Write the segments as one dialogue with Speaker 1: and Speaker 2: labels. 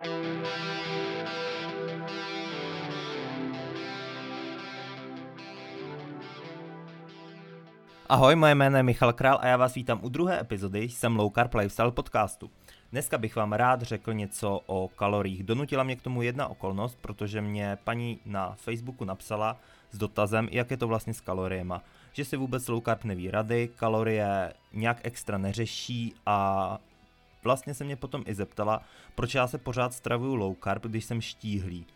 Speaker 1: Ahoj, moje jméno je Michal Král a já vás vítám u druhé epizody Jsem Low Carb Lifestyle podcastu. Dneska bych vám rád řekl něco o kaloriích. Donutila mě k tomu jedna okolnost, protože mě paní na Facebooku napsala s dotazem, jak je to vlastně s kaloriema. Že si vůbec low carb neví rady, kalorie nějak extra neřeší a vlastně se mě potom i zeptala, proč já se pořád stravuju low carb, když jsem štíhlý.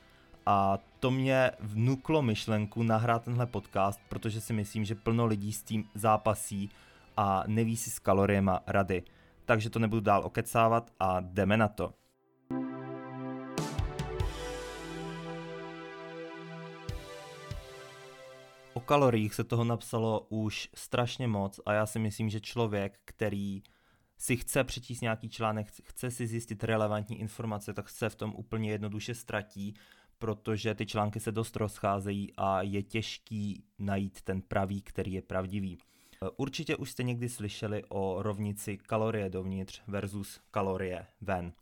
Speaker 1: A to mě vnuklo myšlenku nahrát tenhle podcast, protože si myslím, že plno lidí s tím zápasí a neví si s kaloriema rady. Takže to nebudu dál okecávat a jdeme na to. O kaloriích se toho napsalo už strašně moc a já si myslím, že člověk, který si chce přečíst nějaký článek, chce si zjistit relevantní informace, tak se v tom úplně jednoduše ztratí protože ty články se dost rozcházejí a je těžký najít ten pravý, který je pravdivý. Určitě už jste někdy slyšeli o rovnici kalorie dovnitř versus kalorie ven.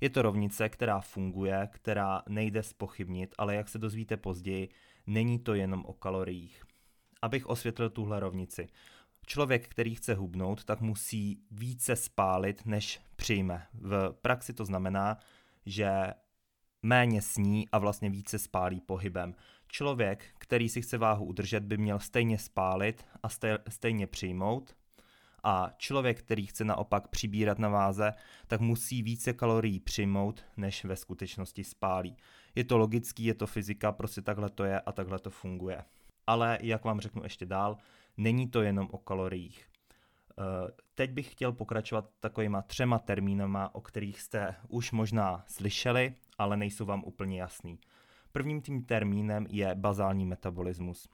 Speaker 1: Je to rovnice, která funguje, která nejde spochybnit, ale jak se dozvíte později, není to jenom o kaloriích. Abych osvětlil tuhle rovnici. Člověk, který chce hubnout, tak musí více spálit, než přijme. V praxi to znamená, že méně sní a vlastně více spálí pohybem. Člověk, který si chce váhu udržet, by měl stejně spálit a stejně přijmout. A člověk, který chce naopak přibírat na váze, tak musí více kalorií přijmout, než ve skutečnosti spálí. Je to logický, je to fyzika, prostě takhle to je a takhle to funguje. Ale jak vám řeknu ještě dál, není to jenom o kaloriích. Eh, teď bych chtěl pokračovat takovýma třema termínama, o kterých jste už možná slyšeli, ale nejsou vám úplně jasný. Prvním tím termínem je bazální metabolismus.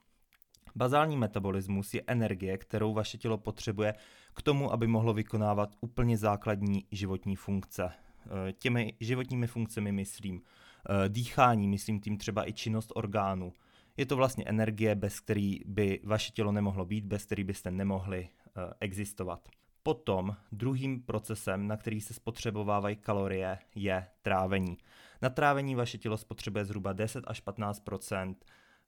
Speaker 1: Bazální metabolismus je energie, kterou vaše tělo potřebuje k tomu, aby mohlo vykonávat úplně základní životní funkce. Eh, těmi životními funkcemi myslím eh, dýchání, myslím tím třeba i činnost orgánů. Je to vlastně energie, bez který by vaše tělo nemohlo být, bez který byste nemohli Eh, existovat. Potom druhým procesem, na který se spotřebovávají kalorie, je trávení. Na trávení vaše tělo spotřebuje zhruba 10 až 15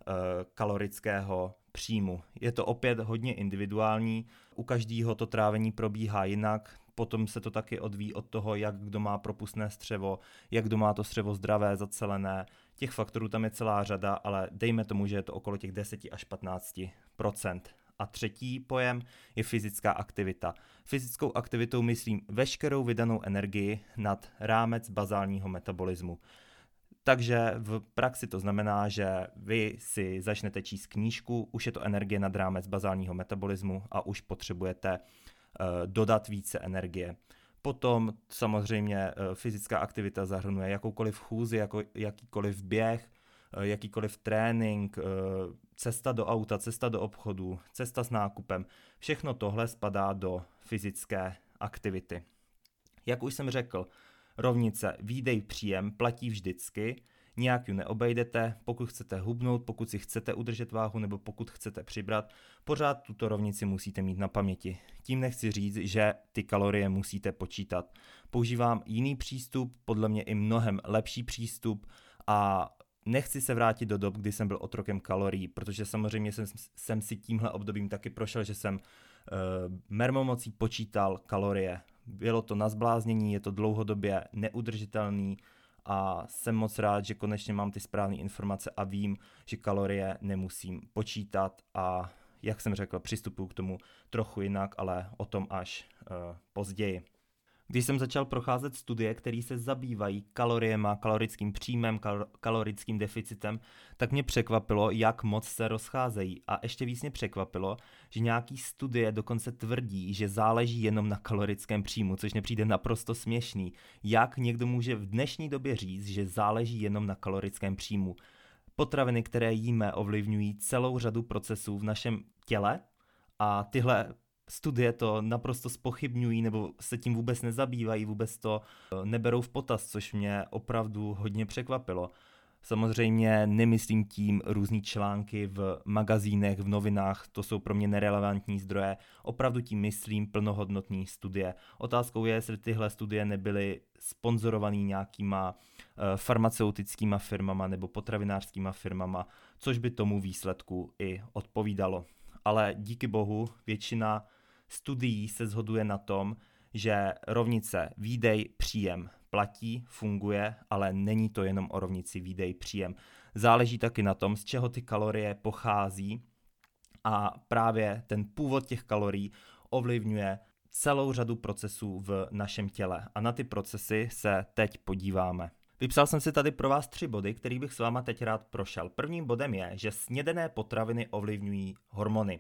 Speaker 1: eh, kalorického příjmu. Je to opět hodně individuální, u každého to trávení probíhá jinak, potom se to taky odvíjí od toho, jak kdo má propustné střevo, jak kdo má to střevo zdravé, zacelené. Těch faktorů tam je celá řada, ale dejme tomu, že je to okolo těch 10 až 15% a třetí pojem je fyzická aktivita. Fyzickou aktivitou myslím veškerou vydanou energii nad rámec bazálního metabolismu. Takže v praxi to znamená, že vy si začnete číst knížku, už je to energie nad rámec bazálního metabolismu a už potřebujete uh, dodat více energie. Potom samozřejmě uh, fyzická aktivita zahrnuje jakoukoliv chůzi, jako, jakýkoliv běh, uh, jakýkoliv trénink, cesta do auta, cesta do obchodu, cesta s nákupem, všechno tohle spadá do fyzické aktivity. Jak už jsem řekl, rovnice výdej příjem platí vždycky, nijak ji neobejdete, pokud chcete hubnout, pokud si chcete udržet váhu nebo pokud chcete přibrat, pořád tuto rovnici musíte mít na paměti. Tím nechci říct, že ty kalorie musíte počítat. Používám jiný přístup, podle mě i mnohem lepší přístup a nechci se vrátit do dob, kdy jsem byl otrokem kalorií, protože samozřejmě jsem, jsem si tímhle obdobím taky prošel, že jsem uh, mermomocí počítal kalorie. Bylo to na zbláznění, je to dlouhodobě neudržitelný a jsem moc rád, že konečně mám ty správné informace a vím, že kalorie nemusím počítat a jak jsem řekl, přistupuji k tomu trochu jinak, ale o tom až uh, později. Když jsem začal procházet studie, které se zabývají kaloriema, kalorickým příjmem, kal- kalorickým deficitem, tak mě překvapilo, jak moc se rozcházejí. A ještě víc mě překvapilo, že nějaký studie dokonce tvrdí, že záleží jenom na kalorickém příjmu, což mě přijde naprosto směšný. Jak někdo může v dnešní době říct, že záleží jenom na kalorickém příjmu? Potraviny, které jíme, ovlivňují celou řadu procesů v našem těle a tyhle studie to naprosto spochybňují nebo se tím vůbec nezabývají, vůbec to eh, neberou v potaz, což mě opravdu hodně překvapilo. Samozřejmě nemyslím tím různý články v magazínech, v novinách, to jsou pro mě nerelevantní zdroje. Opravdu tím myslím plnohodnotný studie. Otázkou je, jestli tyhle studie nebyly sponzorované nějakýma uh, farmaceutickýma firmama nebo potravinářskýma firmama, což by tomu výsledku i odpovídalo. Ale díky bohu většina studií se zhoduje na tom, že rovnice výdej, příjem platí, funguje, ale není to jenom o rovnici výdej, příjem. Záleží taky na tom, z čeho ty kalorie pochází a právě ten původ těch kalorií ovlivňuje celou řadu procesů v našem těle. A na ty procesy se teď podíváme. Vypsal jsem si tady pro vás tři body, který bych s váma teď rád prošel. Prvním bodem je, že snědené potraviny ovlivňují hormony.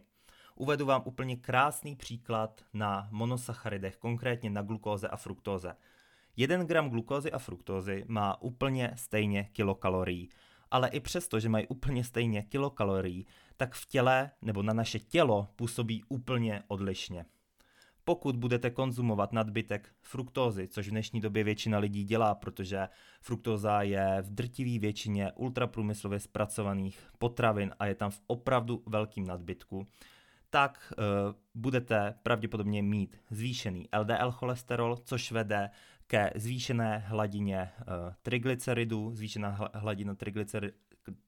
Speaker 1: Uvedu vám úplně krásný příklad na monosacharidech, konkrétně na glukóze a fruktóze. 1 gram glukózy a fruktózy má úplně stejně kilokalorií. Ale i přesto, že mají úplně stejně kilokalorií, tak v těle nebo na naše tělo působí úplně odlišně. Pokud budete konzumovat nadbytek fruktózy, což v dnešní době většina lidí dělá, protože fruktóza je v drtivé většině ultraprůmyslově zpracovaných potravin a je tam v opravdu velkým nadbytku, tak uh, budete pravděpodobně mít zvýšený LDL cholesterol, což vede ke zvýšené hladině uh, triglyceridů. Zvýšená hladina triglyceridů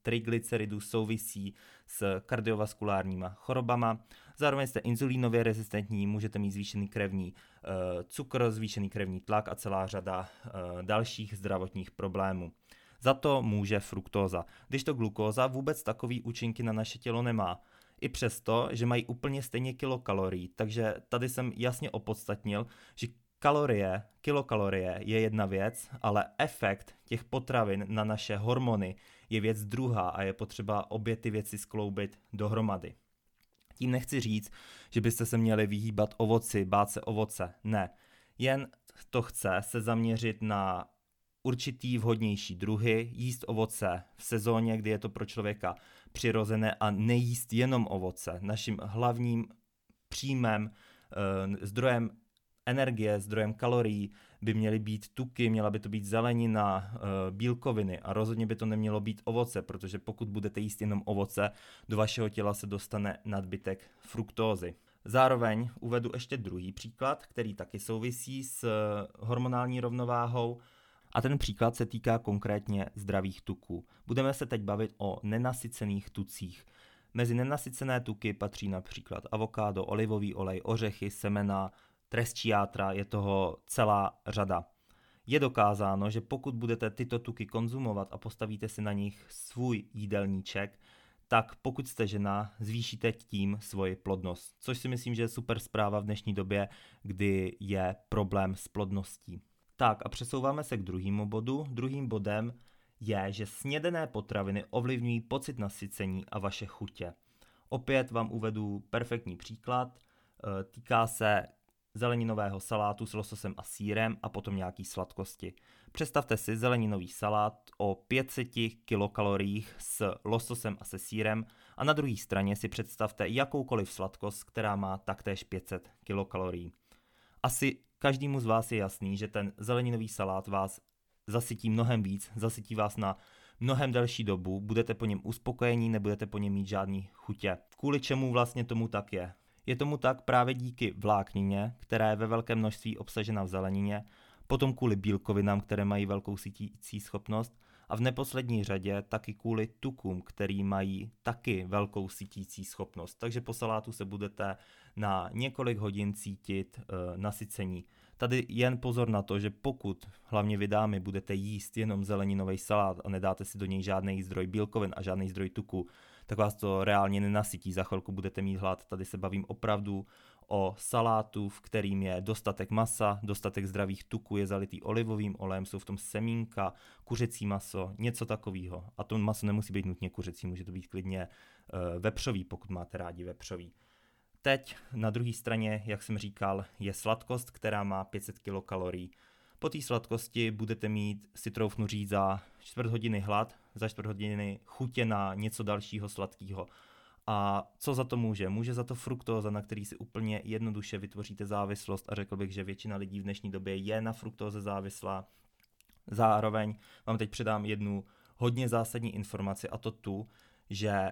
Speaker 1: triglyceridů souvisí s kardiovaskulárníma chorobama. Zároveň jste inzulínově rezistentní, můžete mít zvýšený krevní uh, cukr, zvýšený krevní tlak a celá řada uh, dalších zdravotních problémů. Za to může fruktóza. Když to glukóza vůbec takový účinky na naše tělo nemá i přesto, že mají úplně stejně kilokalorií. Takže tady jsem jasně opodstatnil, že kalorie, kilokalorie je jedna věc, ale efekt těch potravin na naše hormony je věc druhá a je potřeba obě ty věci skloubit dohromady. Tím nechci říct, že byste se měli vyhýbat ovoci, bát se ovoce. Ne. Jen to chce se zaměřit na určitý vhodnější druhy, jíst ovoce v sezóně, kdy je to pro člověka přirozené a nejíst jenom ovoce. Naším hlavním příjmem, eh, zdrojem energie, zdrojem kalorií by měly být tuky, měla by to být zelenina, eh, bílkoviny a rozhodně by to nemělo být ovoce, protože pokud budete jíst jenom ovoce, do vašeho těla se dostane nadbytek fruktózy. Zároveň uvedu ještě druhý příklad, který taky souvisí s hormonální rovnováhou a ten příklad se týká konkrétně zdravých tuků. Budeme se teď bavit o nenasycených tucích. Mezi nenasycené tuky patří například avokádo, olivový olej, ořechy, semena, tresčiátra, je toho celá řada. Je dokázáno, že pokud budete tyto tuky konzumovat a postavíte si na nich svůj jídelníček, tak pokud jste žena, zvýšíte tím svoji plodnost. Což si myslím, že je super zpráva v dnešní době, kdy je problém s plodností. Tak a přesouváme se k druhému bodu. Druhým bodem je, že snědené potraviny ovlivňují pocit nasycení a vaše chutě. Opět vám uvedu perfektní příklad. E, týká se zeleninového salátu s lososem a sírem a potom nějaký sladkosti. Představte si zeleninový salát o 500 kilokaloriích s lososem a se sírem a na druhé straně si představte jakoukoliv sladkost, která má taktéž 500 kilokalorií. Asi každému z vás je jasný, že ten zeleninový salát vás zasytí mnohem víc, zasytí vás na mnohem delší dobu, budete po něm uspokojení, nebudete po něm mít žádný chutě. Kvůli čemu vlastně tomu tak je? Je tomu tak právě díky vláknině, která je ve velkém množství obsažena v zelenině, potom kvůli bílkovinám, které mají velkou sítící schopnost a v neposlední řadě taky kvůli tukům, který mají taky velkou sítící schopnost. Takže po salátu se budete na několik hodin cítit e, nasycení. Tady jen pozor na to, že pokud hlavně vy dámy budete jíst jenom zeleninový salát a nedáte si do něj žádný zdroj bílkovin a žádný zdroj tuku, tak vás to reálně nenasytí. Za chvilku budete mít hlad. Tady se bavím opravdu o salátu, v kterým je dostatek masa, dostatek zdravých tuků, je zalitý olivovým olejem, jsou v tom semínka, kuřecí maso, něco takového. A to maso nemusí být nutně kuřecí, může to být klidně uh, vepřový, pokud máte rádi vepřový. Teď na druhé straně, jak jsem říkal, je sladkost, která má 500 kilokalorií. Po té sladkosti budete mít, si troufnu říct, za čtvrt hodiny hlad, za čtvrt hodiny chutě na něco dalšího sladkého. A co za to může? Může za to fruktóza, na který si úplně jednoduše vytvoříte závislost a řekl bych, že většina lidí v dnešní době je na fruktóze závislá. Zároveň vám teď předám jednu hodně zásadní informaci a to tu, že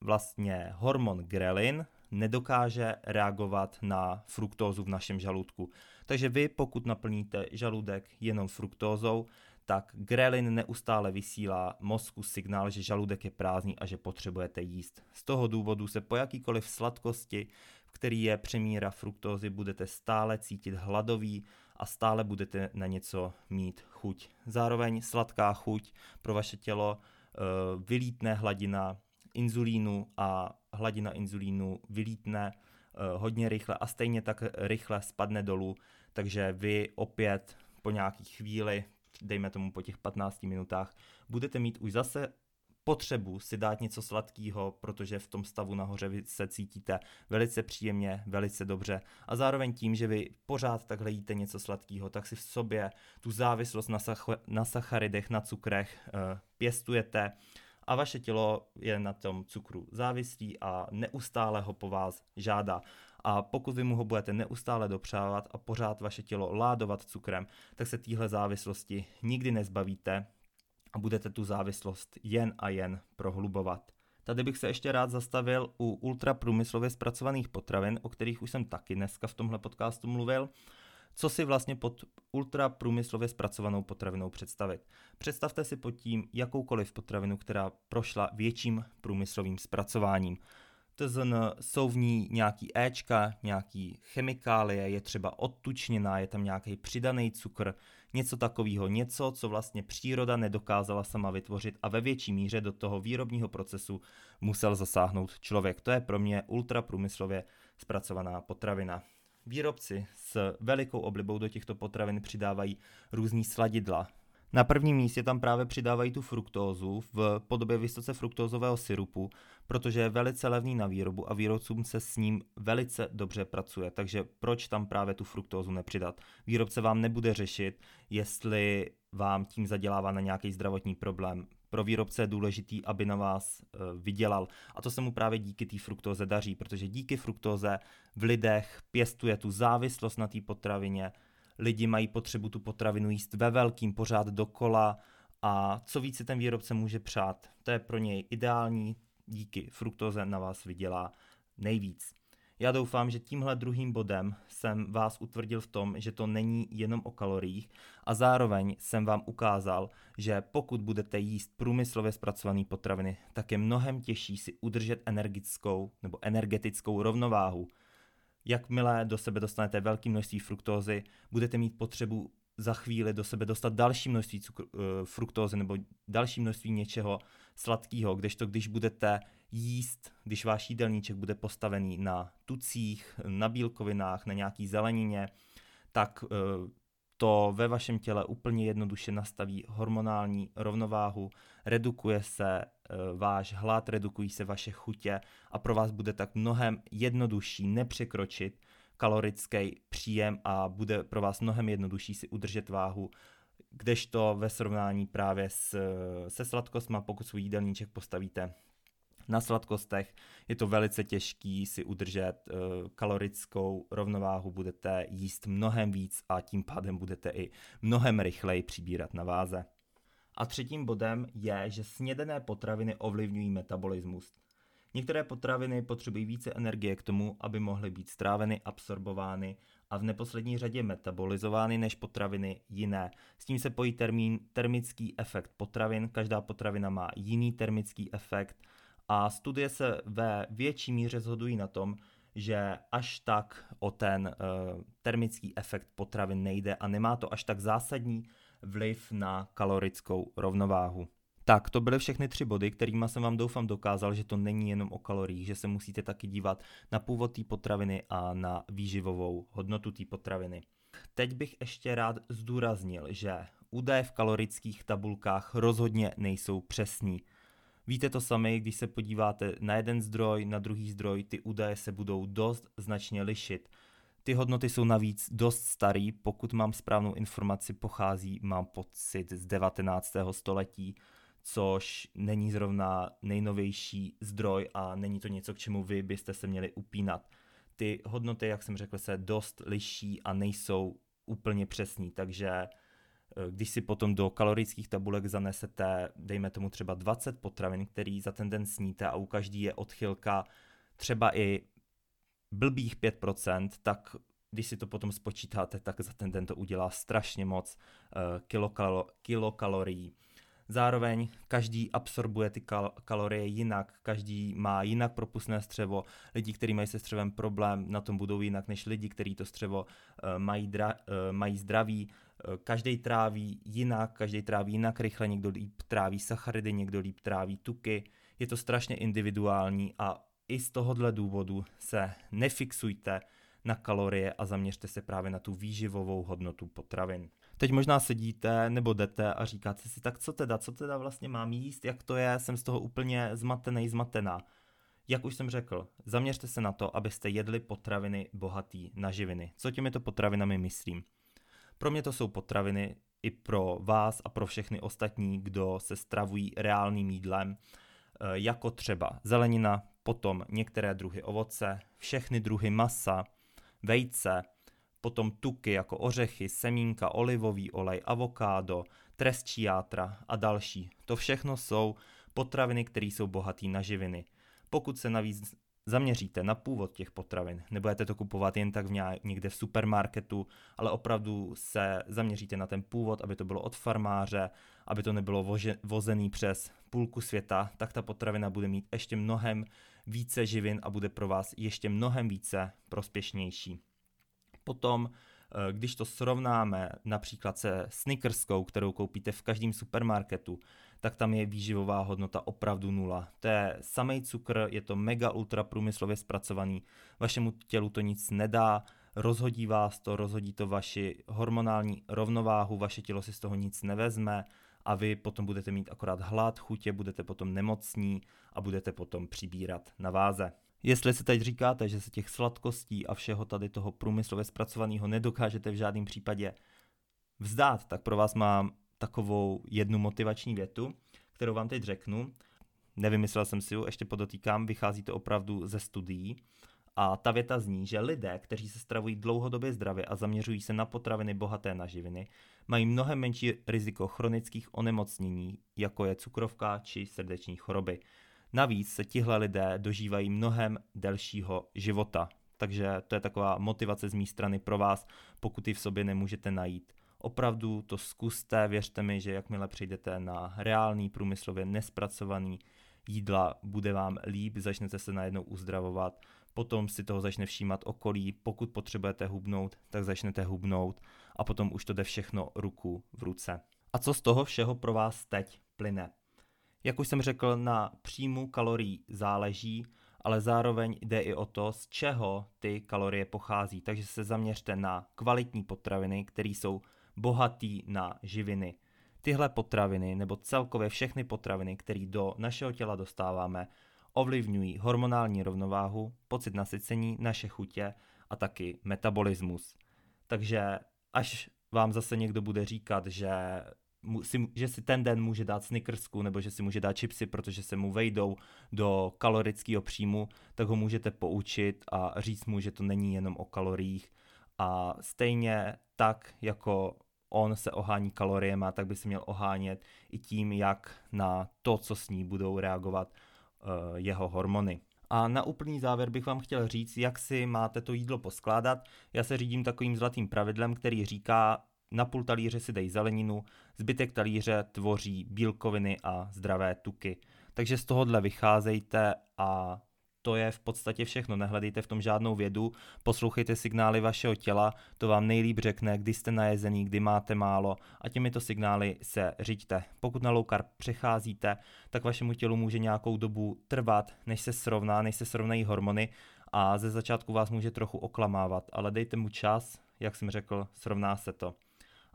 Speaker 1: vlastně hormon grelin nedokáže reagovat na fruktózu v našem žaludku. Takže vy, pokud naplníte žaludek jenom fruktózou, tak grelin neustále vysílá mozku signál, že žaludek je prázdný a že potřebujete jíst. Z toho důvodu se po jakýkoliv sladkosti, v který je přemíra fruktózy, budete stále cítit hladový a stále budete na něco mít chuť. Zároveň sladká chuť pro vaše tělo eh, vylítne hladina inzulínu a hladina inzulínu vylítne eh, hodně rychle a stejně tak rychle spadne dolů, takže vy opět po nějaký chvíli, dejme tomu po těch 15 minutách, budete mít už zase potřebu si dát něco sladkého, protože v tom stavu nahoře vy se cítíte velice příjemně, velice dobře. A zároveň tím, že vy pořád takhle jíte něco sladkého, tak si v sobě tu závislost na, sach- na sacharidech, na cukrech uh, pěstujete a vaše tělo je na tom cukru závislý a neustále ho po vás žádá. A pokud vy mu ho budete neustále dopřávat a pořád vaše tělo ládovat cukrem, tak se téhle závislosti nikdy nezbavíte a budete tu závislost jen a jen prohlubovat. Tady bych se ještě rád zastavil u ultraprůmyslově zpracovaných potravin, o kterých už jsem taky dneska v tomhle podcastu mluvil co si vlastně pod ultra průmyslově zpracovanou potravinou představit. Představte si pod tím jakoukoliv potravinu, která prošla větším průmyslovým zpracováním. TZN jsou v ní nějaký Ečka, nějaký chemikálie, je třeba odtučněná, je tam nějaký přidaný cukr, něco takového, něco, co vlastně příroda nedokázala sama vytvořit a ve větší míře do toho výrobního procesu musel zasáhnout člověk. To je pro mě ultra průmyslově zpracovaná potravina. Výrobci s velikou oblibou do těchto potravin přidávají různý sladidla. Na prvním místě tam právě přidávají tu fruktózu v podobě vysoce fruktózového syrupu, protože je velice levný na výrobu a výrobcům se s ním velice dobře pracuje. Takže proč tam právě tu fruktózu nepřidat? Výrobce vám nebude řešit, jestli vám tím zadělává na nějaký zdravotní problém pro výrobce je důležitý, aby na vás uh, vydělal. A to se mu právě díky té fruktóze daří, protože díky fruktóze v lidech pěstuje tu závislost na té potravině, lidi mají potřebu tu potravinu jíst ve velkým pořád dokola a co víc si ten výrobce může přát, to je pro něj ideální, díky fruktóze na vás vydělá nejvíc. Já doufám, že tímhle druhým bodem jsem vás utvrdil v tom, že to není jenom o kaloriích a zároveň jsem vám ukázal, že pokud budete jíst průmyslově zpracované potraviny, tak je mnohem těžší si udržet energickou nebo energetickou rovnováhu. Jakmile do sebe dostanete velké množství fruktózy, budete mít potřebu za chvíli do sebe dostat další množství cukru, uh, fruktózy nebo další množství něčeho sladkého, kdežto když budete jíst, když váš jídelníček bude postavený na tucích, na bílkovinách, na nějaký zelenině, tak uh, to ve vašem těle úplně jednoduše nastaví hormonální rovnováhu, redukuje se uh, váš hlad, redukují se vaše chutě a pro vás bude tak mnohem jednodušší nepřekročit kalorický příjem a bude pro vás mnohem jednodušší si udržet váhu, kdežto ve srovnání právě s, se sladkostma, pokud svůj jídelníček postavíte na sladkostech, je to velice těžký si udržet uh, kalorickou rovnováhu, budete jíst mnohem víc a tím pádem budete i mnohem rychleji přibírat na váze. A třetím bodem je, že snědené potraviny ovlivňují metabolismus. Některé potraviny potřebují více energie k tomu, aby mohly být stráveny, absorbovány a v neposlední řadě metabolizovány než potraviny jiné. S tím se pojí termín termický efekt potravin. Každá potravina má jiný termický efekt a studie se ve větší míře shodují na tom, že až tak o ten uh, termický efekt potravin nejde a nemá to až tak zásadní vliv na kalorickou rovnováhu. Tak, to byly všechny tři body, kterými jsem vám doufám dokázal, že to není jenom o kaloriích, že se musíte taky dívat na původ té potraviny a na výživovou hodnotu té potraviny. Teď bych ještě rád zdůraznil, že údaje v kalorických tabulkách rozhodně nejsou přesní. Víte to sami, když se podíváte na jeden zdroj, na druhý zdroj, ty údaje se budou dost značně lišit. Ty hodnoty jsou navíc dost starý, pokud mám správnou informaci, pochází, mám pocit, z 19. století, což není zrovna nejnovější zdroj a není to něco, k čemu vy byste se měli upínat. Ty hodnoty, jak jsem řekl, se dost liší a nejsou úplně přesní, takže Eh, když si potom do kalorických tabulek zanesete, dejme tomu třeba 20 potravin, který za ten den sníte a u každý je odchylka třeba i blbých 5%, tak když si to potom spočítáte, tak za ten den to udělá strašně moc uh, kilokalo, kilokalorií. Zároveň každý absorbuje ty kal- kalorie jinak, každý má jinak propustné střevo. Lidi, kteří mají se střevem problém, na tom budou jinak než lidi, kteří to střevo uh, mají, dra- uh, mají zdraví. Uh, každý tráví jinak, každý tráví jinak rychle, někdo líp tráví sacharidy, někdo líp tráví tuky. Je to strašně individuální a i z tohohle důvodu se nefixujte na kalorie a zaměřte se právě na tu výživovou hodnotu potravin. Teď možná sedíte nebo jdete a říkáte si, tak co teda, co teda vlastně mám jíst, jak to je, jsem z toho úplně zmatený, zmatená. Jak už jsem řekl, zaměřte se na to, abyste jedli potraviny bohatý na živiny. Co těmito potravinami myslím? Pro mě to jsou potraviny i pro vás a pro všechny ostatní, kdo se stravují reálným jídlem, eh, jako třeba zelenina, potom některé druhy ovoce, všechny druhy masa, vejce, potom tuky jako ořechy, semínka, olivový olej, avokádo, trestčí játra a další. To všechno jsou potraviny, které jsou bohaté na živiny. Pokud se navíc zaměříte na původ těch potravin, nebudete to kupovat jen tak v někde v supermarketu, ale opravdu se zaměříte na ten původ, aby to bylo od farmáře, aby to nebylo vože, vozený přes půlku světa, tak ta potravina bude mít ještě mnohem více živin a bude pro vás ještě mnohem více prospěšnější. Potom, eh, když to srovnáme například se Snickerskou, kterou koupíte v každém supermarketu, tak tam je výživová hodnota opravdu nula. To je samý cukr, je to mega ultra průmyslově zpracovaný, vašemu tělu to nic nedá, rozhodí vás to, rozhodí to vaši hormonální rovnováhu, vaše tělo si z toho nic nevezme a vy potom budete mít akorát hlad, chutě, budete potom nemocní a budete potom přibírat na váze. Jestli si teď říkáte, že se těch sladkostí a všeho tady toho průmyslově zpracovaného nedokážete v žádném případě vzdát, tak pro vás mám takovou jednu motivační větu, kterou vám teď řeknu. Nevymyslel jsem si ji, ještě podotýkám, vychází to opravdu ze studií. A ta věta zní, že lidé, kteří se stravují dlouhodobě zdravě a zaměřují se na potraviny bohaté na živiny, mají mnohem menší riziko chronických onemocnění, jako je cukrovka či srdeční choroby. Navíc se tihle lidé dožívají mnohem delšího života. Takže to je taková motivace z mé strany pro vás, pokud ji v sobě nemůžete najít. Opravdu to zkuste, věřte mi, že jakmile přijdete na reálný průmyslově nespracovaný jídla, bude vám líp, začnete se najednou uzdravovat, potom si toho začne všímat okolí, pokud potřebujete hubnout, tak začnete hubnout a potom už to jde všechno ruku v ruce. A co z toho všeho pro vás teď plyne? Jak už jsem řekl, na příjmu kalorií záleží, ale zároveň jde i o to, z čeho ty kalorie pochází. Takže se zaměřte na kvalitní potraviny, které jsou bohatý na živiny. Tyhle potraviny, nebo celkově všechny potraviny, které do našeho těla dostáváme, ovlivňují hormonální rovnováhu, pocit nasycení, naše chutě a taky metabolismus. Takže až vám zase někdo bude říkat, že si, že si ten den může dát snickersku nebo že si může dát chipsy, protože se mu vejdou do kalorického příjmu, tak ho můžete poučit a říct mu, že to není jenom o kaloriích. A stejně tak, jako on se ohání kaloriemi, tak by se měl ohánět i tím, jak na to, co s ní budou reagovat uh, jeho hormony. A na úplný závěr bych vám chtěl říct, jak si máte to jídlo poskládat. Já se řídím takovým zlatým pravidlem, který říká, na půl talíře si dej zeleninu, zbytek talíře tvoří bílkoviny a zdravé tuky. Takže z tohohle vycházejte a to je v podstatě všechno. Nehledejte v tom žádnou vědu, poslouchejte signály vašeho těla, to vám nejlíp řekne, kdy jste najezený, kdy máte málo a těmito signály se řiďte. Pokud na low carb přecházíte, tak vašemu tělu může nějakou dobu trvat, než se srovná, než se srovnají hormony a ze začátku vás může trochu oklamávat, ale dejte mu čas, jak jsem řekl, srovná se to.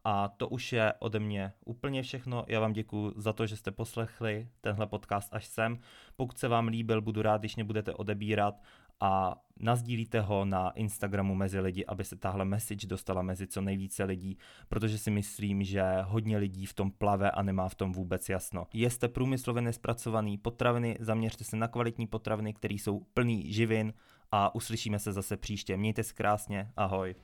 Speaker 1: A to už je ode mě úplně všechno. Já vám děkuji za to, že jste poslechli tenhle podcast až sem. Pokud se vám líbil, budu rád, když mě budete odebírat a nazdílíte ho na Instagramu mezi lidi, aby se tahle message dostala mezi co nejvíce lidí, protože si myslím, že hodně lidí v tom plave a nemá v tom vůbec jasno. Jeste průmyslově nespracovaný potraviny, zaměřte se na kvalitní potraviny, které jsou plný živin a uslyšíme se zase příště. Mějte se krásně, ahoj.